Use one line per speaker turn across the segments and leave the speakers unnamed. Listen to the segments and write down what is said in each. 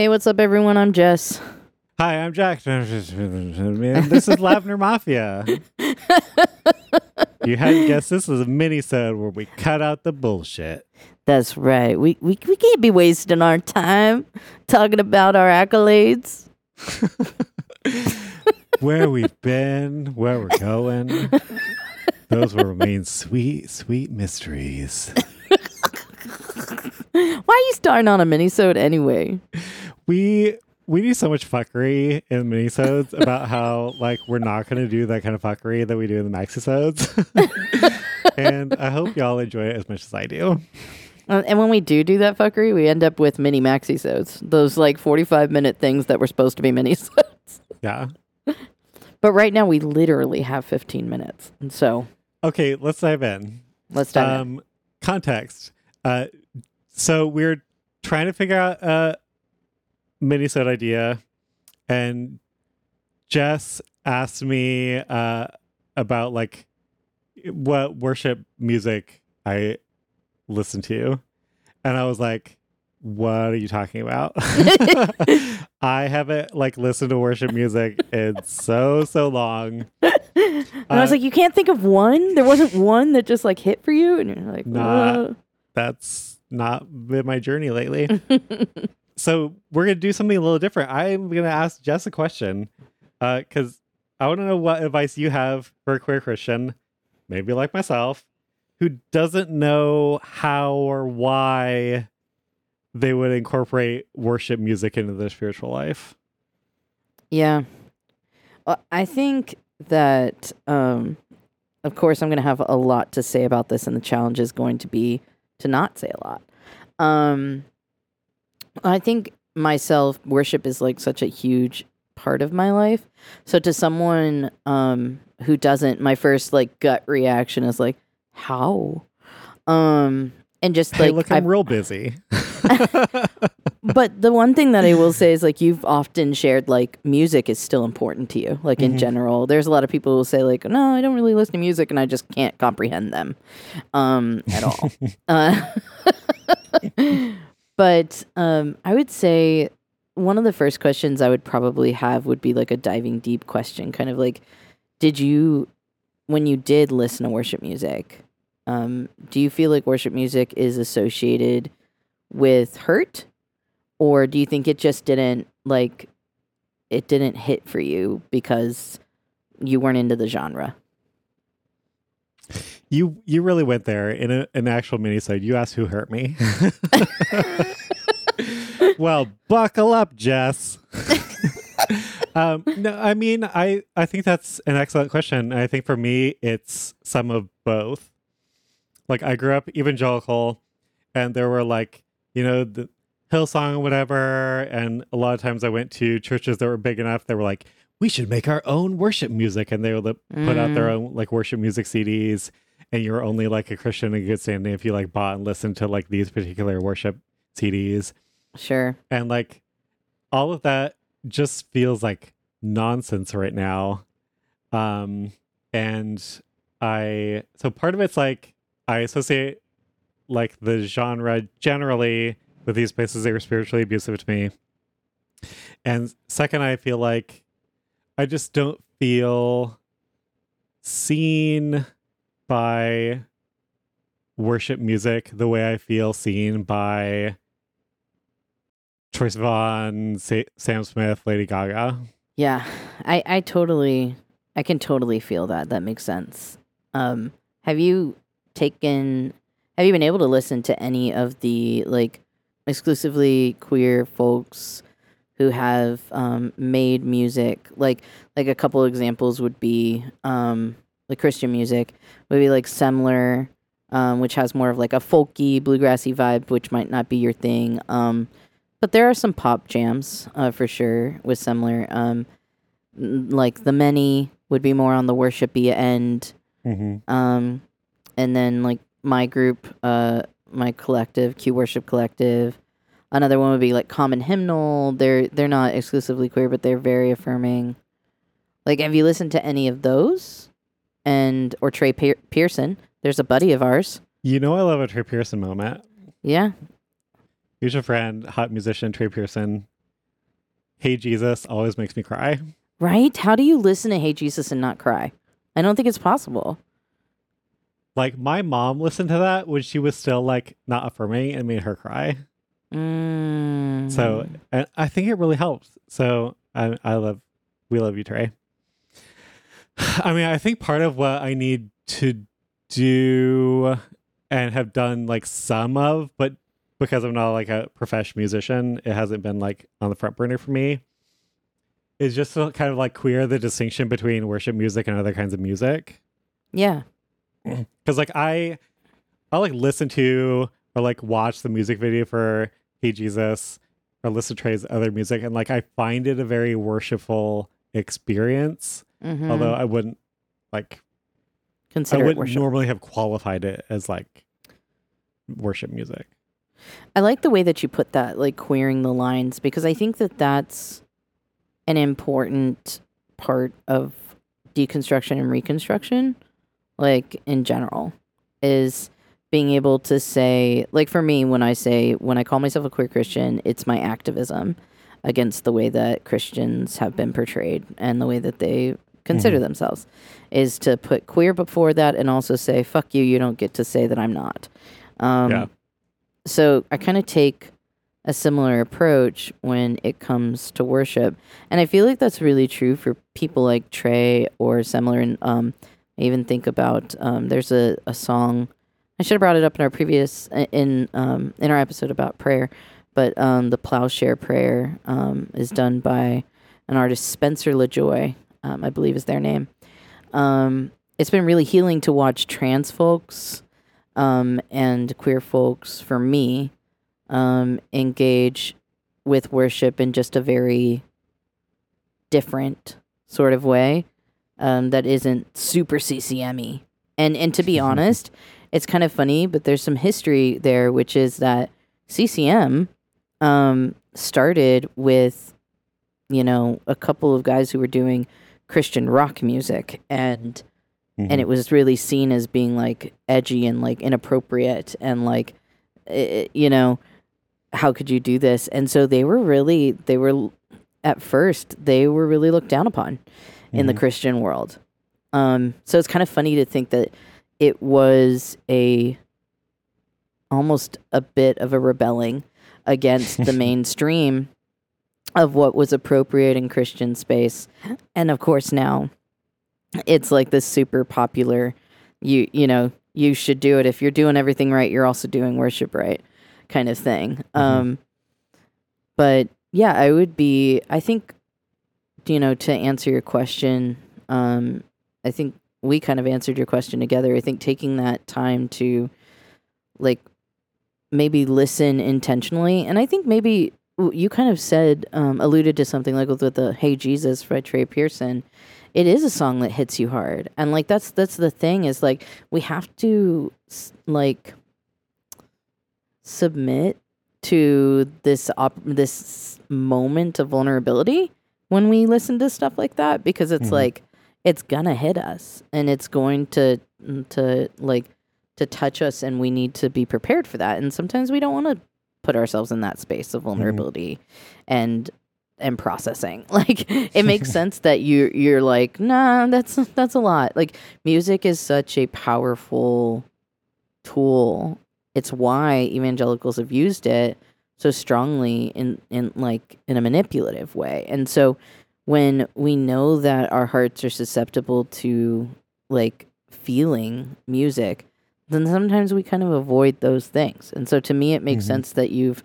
Hey, what's up, everyone? I'm Jess.
Hi, I'm Jack. And this is Lavender Mafia. you hadn't guessed this was a minisode where we cut out the bullshit.
That's right. We, we we can't be wasting our time talking about our accolades.
Where we've been, where we're going. Those will remain sweet, sweet mysteries.
Why are you starting on a minisode anyway?
We we do so much fuckery in minisodes about how like we're not gonna do that kind of fuckery that we do in the maxisodes. and I hope y'all enjoy it as much as I do.
Uh, and when we do do that fuckery, we end up with mini maxisodes. Those like 45 minute things that were supposed to be minisodes.
Yeah.
But right now we literally have 15 minutes. And so
Okay, let's dive in.
let's dive in.
um, context. Uh, so we're trying to figure out a minisode idea, and Jess asked me uh, about like what worship music I listen to, and I was like, "What are you talking about?" I haven't like listened to worship music in so so long.
And I was
Uh,
like, you can't think of one? There wasn't one that just like hit for you? And you're like,
Nah.
"Uh."
that's not been my journey lately. so we're gonna do something a little different. I'm gonna ask Jess a question, because I want to know what advice you have for a queer Christian, maybe like myself, who doesn't know how or why they would incorporate worship music into their spiritual life.
Yeah. Well, I think that, um, of course, I'm going to have a lot to say about this, and the challenge is going to be to not say a lot. Um, I think myself, worship is like such a huge part of my life. So to someone um, who doesn't, my first like gut reaction is like, how? Um, and just
Hey,
like
look,
I've-
I'm real busy.
but the one thing that I will say is like you've often shared like music is still important to you. Like in
Mhm.
general, there's a lot of people who will say like, no, I don't really listen to music and I just can't comprehend them um, at all. uh, but um, I would say one of the first questions I would probably have would be like a diving deep question, kind of like, did you, when you did listen to worship music, um, do you feel like worship music is associated with hurt? Or do you think it just didn't like it didn't hit for you because you weren't into the genre?
You you really went there in a, an actual minisode. You asked who hurt me. well, buckle up, Jess. um, no, I mean, I I think that's an excellent question. I think for me, it's some of both. Like I grew up evangelical, and there were like you know the Hillsong or whatever, and a lot of times I went to churches that were big enough. They were like, we should make our own worship music, and they would put out their own like worship music CDs and you're only like a Christian in good standing if you like bought and listened to like these particular worship CDs.
Sure.
And like all of that just feels like nonsense right now. Um and I so part of it's like I associate like the genre generally with these places they were spiritually abusive to me. And second, I feel like I just don't feel seen by worship music the way I feel seen by Troye Sivan, Sa- Sam Smith, Lady Gaga.
Yeah. I I totally I can totally feel that. That makes sense. Um have you taken have you been able to listen to any of the like exclusively queer folks who have um, made music like like a couple examples would be um, like Christian music would be like Semler, um, which has more of like a folky bluegrassy vibe, which might not be your thing. Um, but there are some pop jams uh, for sure with Semler. Um, like the many would be more on the worshipy end.
Mm-hmm.
And then like my group, uh, my collective, Q Worship Collective, Another one would be like Common Hymnal. They're they're not exclusively queer, but they're very affirming. Like, have you listened to any of those? And or Trey Pe- Pearson? There's a buddy of ours.
You know, I love a Trey Pearson moment.
Yeah,
Mutual friend, hot musician Trey Pearson. Hey Jesus always makes me cry.
right. How do you listen to Hey Jesus and not cry? I don't think it's possible.
Like my mom listened to that when she was still like not affirming and made her cry.
Mm.
So and I think it really helps. So I, I love, we love you, Trey. I mean, I think part of what I need to do and have done like some of, but because I'm not like a professional musician, it hasn't been like on the front burner for me. Is just to kind of like queer the distinction between worship music and other kinds of music.
yeah,
Because like I, I like listen to or like watch the music video for Hey Jesus or listen to Trey's other music, and like I find it a very worshipful experience.
Mhm.
Although I wouldn't like
consider I
wouldn't
worship.
normally have qualified it as like worship music.
I like the way that you put that, like queering the lines, because I think that that's an important part of deconstruction and reconstruction, like in general, is being able to say, like for me, when I say, when I call myself a queer Christian, it's my activism against the way that Christians have been portrayed and the way that they consider
Mhm.
themselves, is to put queer before that and also say, fuck you, you don't get to say that I'm not. Um,
Yeah.
so I kind of take a Semler approach when it comes to worship, and I feel like that's really true for people like Trey or similar. And um, I even think about um, there's a, a song I should have brought it up in our previous in um, in our episode about prayer, but um, the plowshare prayer um, is done by an artist Spencer LaJoye, um, I believe is their name. Um, it's been really healing to watch trans folks um, and queer folks for me um, engage with worship in just a very different sort of way um, that isn't super CCME. And and to be honest, it's kind of funny, but there's some history there, which is that CCM um, started with you know a couple of guys who were doing Christian rock music. And and it was really seen as being like edgy and like inappropriate and like i you know how could you do this? And so they were really they were at first they were really looked down upon in the
Mhm.
christian world. Um so it's kind of funny to think that it was a almost a bit of a rebelling against the mainstream of what was appropriate in christian space. And of course now it's like this super popular you you know you should do it. If you're doing everything right you're also doing worship right kind of thing. Um but yeah i would be i think you know to answer your question um i think we kind of answered your question together. I think taking that time to like maybe listen intentionally and i think maybe you kind of said um alluded to something like with, with the hey jesus by trey pearson. It is a song that hits you hard and like that's that's the thing is like we have to like submit to this op- this moment of vulnerability when we listen to stuff like that because it's
Mhm.
like it's gonna hit us and it's going to to like to touch us and we need to be prepared for that. And sometimes we don't want to put ourselves in that space of vulnerability and and processing. Like it makes sense that you you're like nah that's that's a lot. Like music is such a powerful tool. It's why evangelicals have used it so strongly in in like in a manipulative way. And so when we know that our hearts are susceptible to like feeling music then sometimes we kind of avoid those things. And so to me it makes
Mhm.
sense that you've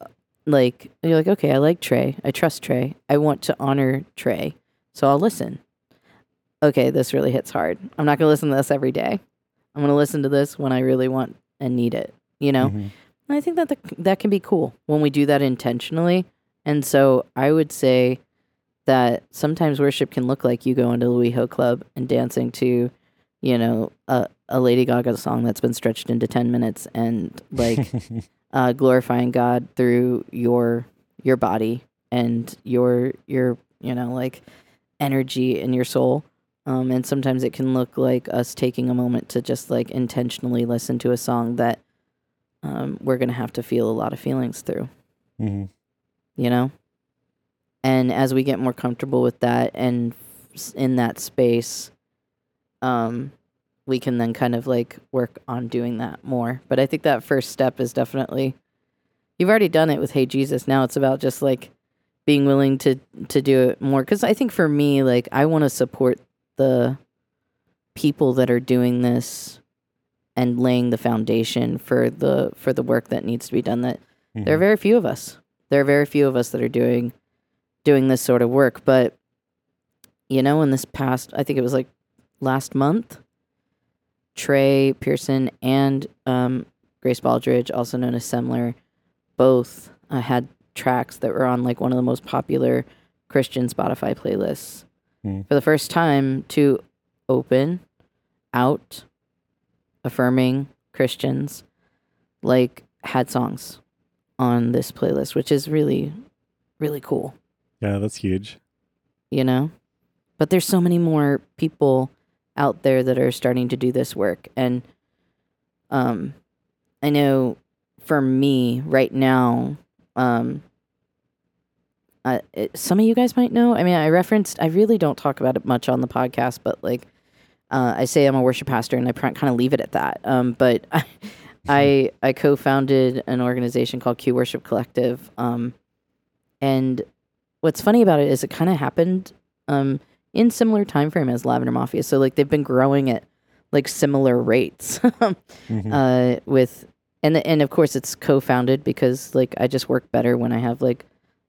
uh, like you're like okay i like trey. I trust trey. I want to honor trey. So i'll listen. Okay this really hits hard. I'm not going to listen to this every day. I'm going to listen to this when i really want and need it you know?
Mhm.
And I think that the, that can be cool when we do that intentionally. And so I would say that sometimes worship can look like you go into the WeHo Club and dancing to, you know, a, a Lady Gaga song that's been stretched into 10 minutes and like uh, glorifying God through your your body and your your you know like energy in your soul. Um, and sometimes it can look like us taking a moment to just like intentionally listen to a song that um, we're gonna have to feel a lot of feelings through
hmm
you know? And as we get more comfortable with that and in that space, um, we can then kind of like work on doing that more. But I think that first step is definitely you've already done it with Hey Jesus. Now it's about just like being willing to to do it more cuz I think for me like I want to support the people that are doing this and laying the foundation for the for the work that needs to be done that there are very few of us. There are very few of us that are doing doing this sort of work. But you know, in this past, I think it was like last month, Trey Pearson and um, Grace Baldridge, also known as Semler, both uh, had tracks that were on like one of the most popular Christian Spotify playlists
Hmm.
for the first time to open out affirming Christians like had songs on this playlist, which is really, really cool,
yeah, that's huge.
you know? But there's so many more people out there that are starting to do this work. And um, I know for me right now, um, uh, it, some of you guys might know. I mean, I referenced, I really don't talk about it much on the podcast, but like, uh, I say I'm a worship pastor and I kind of leave it at that. Um, but I, I, I co-founded an organization called Q Worship Collective. Um, and what's funny about it is it kind of happened um, in similar time frame as Lavender Mafia. So like they've been growing at like similar rates
Mhm.
uh, with and and of course it's co-founded because like I just work better when I have like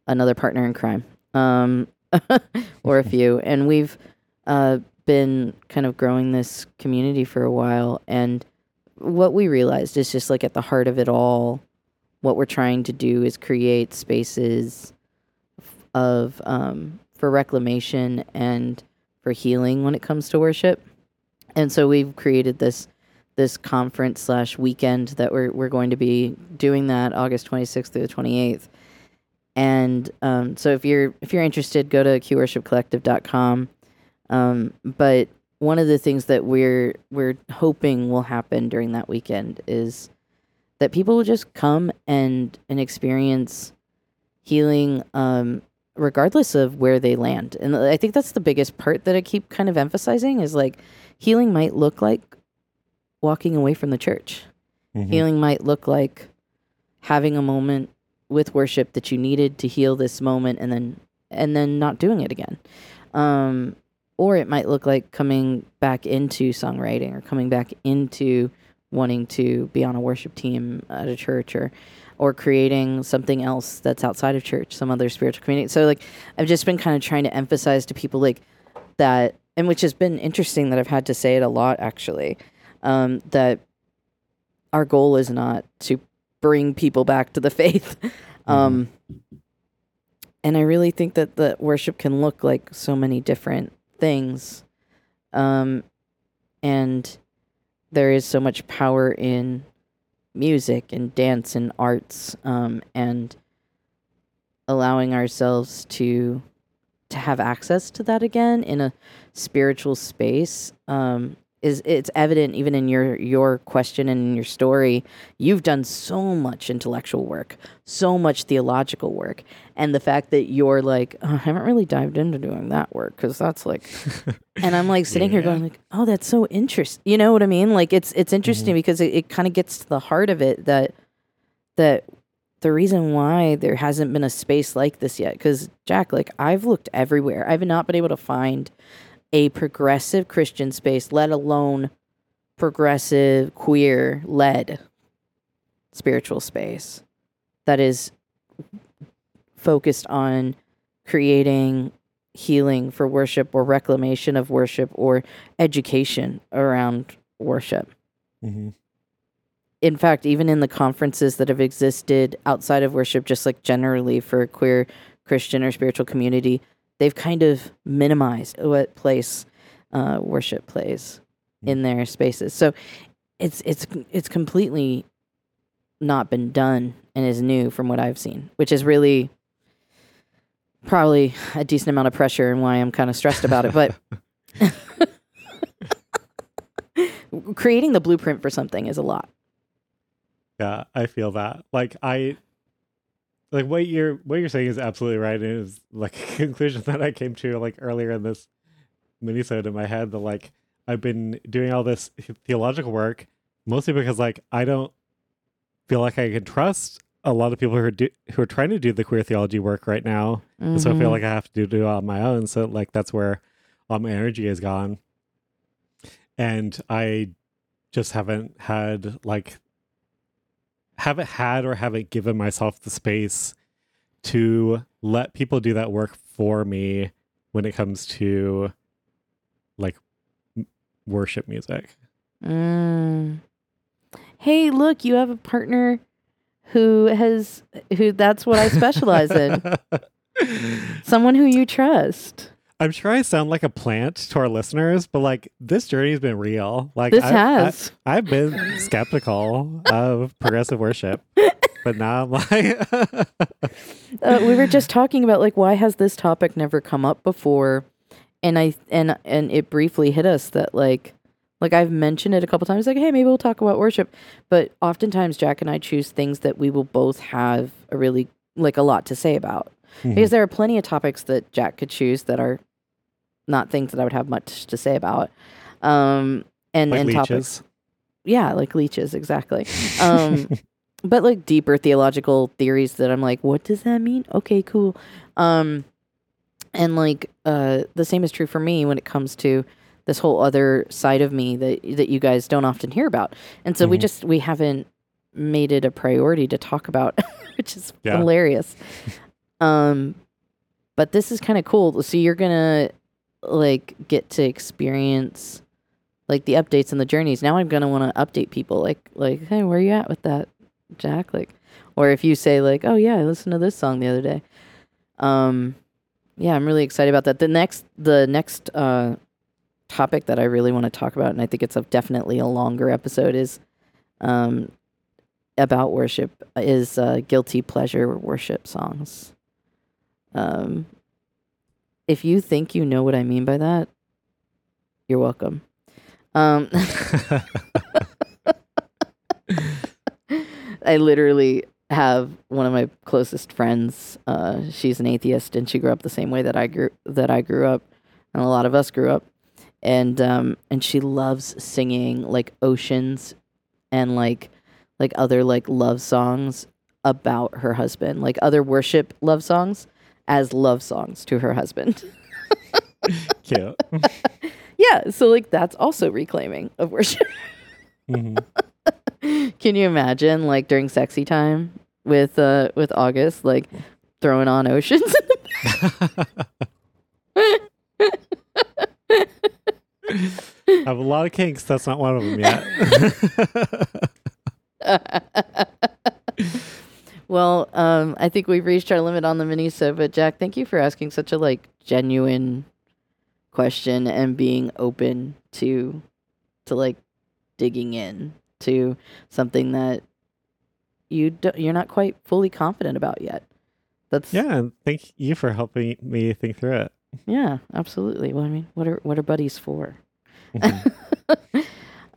another partner in crime um, or a few and we've uh, been kind of growing this community for a while and what we realized is just like at the heart of it all what we're trying to do is create spaces of um, for reclamation and for healing when it comes to worship and so we've created this this conference slash weekend that we're we're going to be doing that August 26th through the 28th. And um, so if you're if you're interested, go to qworshipcollective.com. Um, but one of the things that we're we're hoping will happen during that weekend is that people will just come and and experience healing um, regardless of where they land. And I think that's the biggest part that I keep kind of emphasizing is like healing might look like walking away from the church.
Mhm.
Healing might look like having a moment with worship that you needed to heal this moment and then and then not doing it again. Um or it might look like coming back into songwriting or coming back into wanting to be on a worship team at a church or or creating something else that's outside of church, some other spiritual community. So like I've just been kind of trying to emphasize to people like that and which has been interesting that I've had to say it a lot actually. Um, that our goal is not to bring people back to the faith. Um, and I really think that the worship can look like so many different things. Um, and there is so much power in music and dance and arts um, and allowing ourselves to to have access to that again in a spiritual space um, is it's evident even in your your question and in your story you've done so much intellectual work so much theological work and the fact that you're like oh, i haven't really dived into doing that work because that's like and i'm like sitting here going like oh that's so interesting you know what i mean? Like it's it's mm-hmm. interesting because it, it kind of gets to the heart of it that that the reason why there hasn't been a space like this yet because jack like i've looked everywhere. I've not been able to find a progressive christian space let alone progressive queer led spiritual space that is focused on creating healing for worship or reclamation of worship or education around worship
Mhm.
in fact, even in the conferences that have existed outside of worship, just like generally for queer Christian or spiritual community, they've kind of minimized what place uh, worship plays in their spaces. So it's it's it's completely not been done and is new from what I've seen, which is really probably a decent amount of pressure and why I'm kind of stressed about it. But creating the blueprint for something is a lot.
Yeah, I feel that. Like I like what you're what you're saying is absolutely right. It is like a conclusion that I came to like earlier in this minisode in my head that like I've been doing all this theological work mostly because like I don't feel like I can trust a lot of people who are do, who are trying to do the queer theology work right now. And so I feel
Mhm.
like I have to do, do it on my own. So like that's where all my energy is gone. And I just haven't had like haven't had or haven't given myself the space to let people do that work for me when it comes to like m- worship music.
Mm. Hey, look, you have a partner who has who that's what I specialize in. Someone who you trust.
I'm sure I sound like a plant to our listeners, but like this journey's been real. Like
This
I,
has.
I, have been skeptical of progressive worship, but now I'm like,
uh, we were just talking about like why has this topic never come up before and i and and it briefly hit us that like like i've mentioned it a couple times like hey maybe we'll talk about worship but oftentimes jack and i choose things that we will both have a really like a lot to say about
Mhm.
because there are plenty of topics that jack could choose that are not things that i would have much to say about um and
like
and topics yeah like leeches exactly um but like deeper theological theories that I'm like, what does that mean? Okay, cool. Um, and like uh, the same is true for me when it comes to this whole other side of me that that you guys don't often hear about, and so we
Mhm.
just we haven't made it a priority to talk about, which is
Yeah.
hilarious. um, but this is kind of cool. So you're gonna like get to experience like the updates and the journeys. Now I'm gonna want to update people, like like, hey, where are you at with that, Jack? Like, or if you say like, oh yeah, I listened to this song the other day. Um, yeah, I'm really excited about that. The next the next uh topic that I really want to talk about, and I think it's a, definitely a longer episode, is um about worship is uh, guilty pleasure worship songs. Um, if you think you know what I mean by that, you're welcome. Um, I literally have one of my closest friends. Uh, she's an atheist, and she grew up the same way that I grew that I grew up, and a lot of us grew up. And um, and she loves singing like oceans, and like like other like love songs about her husband, like other worship love songs as love songs to her husband.
Cute.
yeah, so like that's also reclaiming of worship.
Mhm.
Can you imagine like during sexy time with uh with August like throwing on oceans?
I have a lot of kinks. That's not one of them yet.
Well, um I think we've reached our limit on the minisode, but Jack, thank you for asking such a like genuine question and being open to to like digging in to something that you don't you're not quite fully confident about yet. That's
yeah, and thank you for helping me think through it.
Yeah, absolutely. Well, I mean, what are what are buddies for?
Mhm.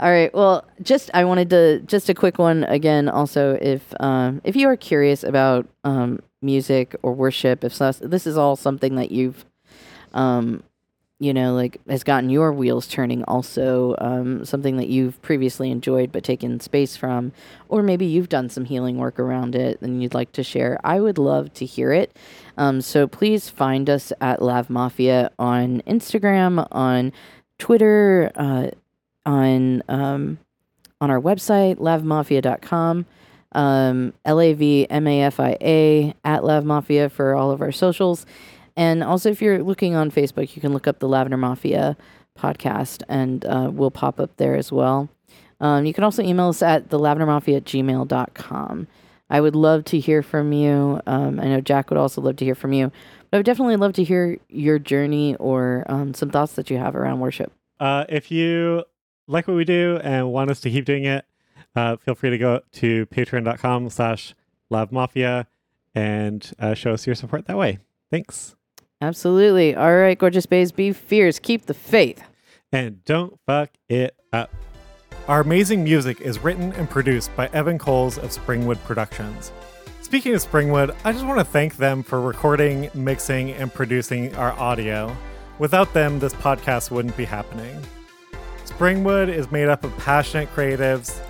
All right. Well, just I wanted to just a quick one again. Also, if um, if you are curious about um, music or worship, if so, this is all something that you've, um, you know, like has gotten your wheels turning. Also, um, something that you've previously enjoyed but taken space from, or maybe you've done some healing work around it and you'd like to share. I would love to hear it. Um, so please find us at Lav Mafia on Instagram, on Twitter, uh, on um, on our website, lavmafia.com, um, L A V M A F I A at Lav Mafia for all of our socials. And also, if you're looking on Facebook, you can look up the Lavender Mafia podcast and uh, we'll pop up there as well. Um, you can also email us at the at gmail.com. I would love to hear from you. Um, I know Jack would also love to hear from you, but I would definitely love to hear your journey or um, some thoughts that you have around worship.
Uh, if you like what we do and want us to keep doing it, uh, feel free to go to patreon.com slash lavmafia and uh, show us your support that way. Thanks.
Absolutely. All right, gorgeous bays, be fierce. Keep the faith.
And don't fuck it up. Our amazing music is written and produced by Evan Coles of Springwood Productions. Speaking of Springwood, I just want to thank them for recording, mixing, and producing our audio. Without them, this podcast wouldn't be happening. Springwood is made up of passionate creatives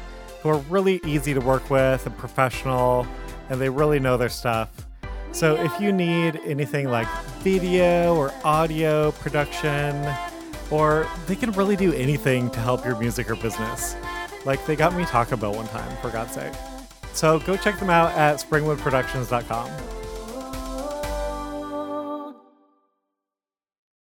who are really easy to work with and professional, and they really know their stuff. So if you need anything like video or audio production, or they can really do anything to help your music or business. Like they got me Taco Bell one time, for God's sake. So go check them out at springwoodproductions.com.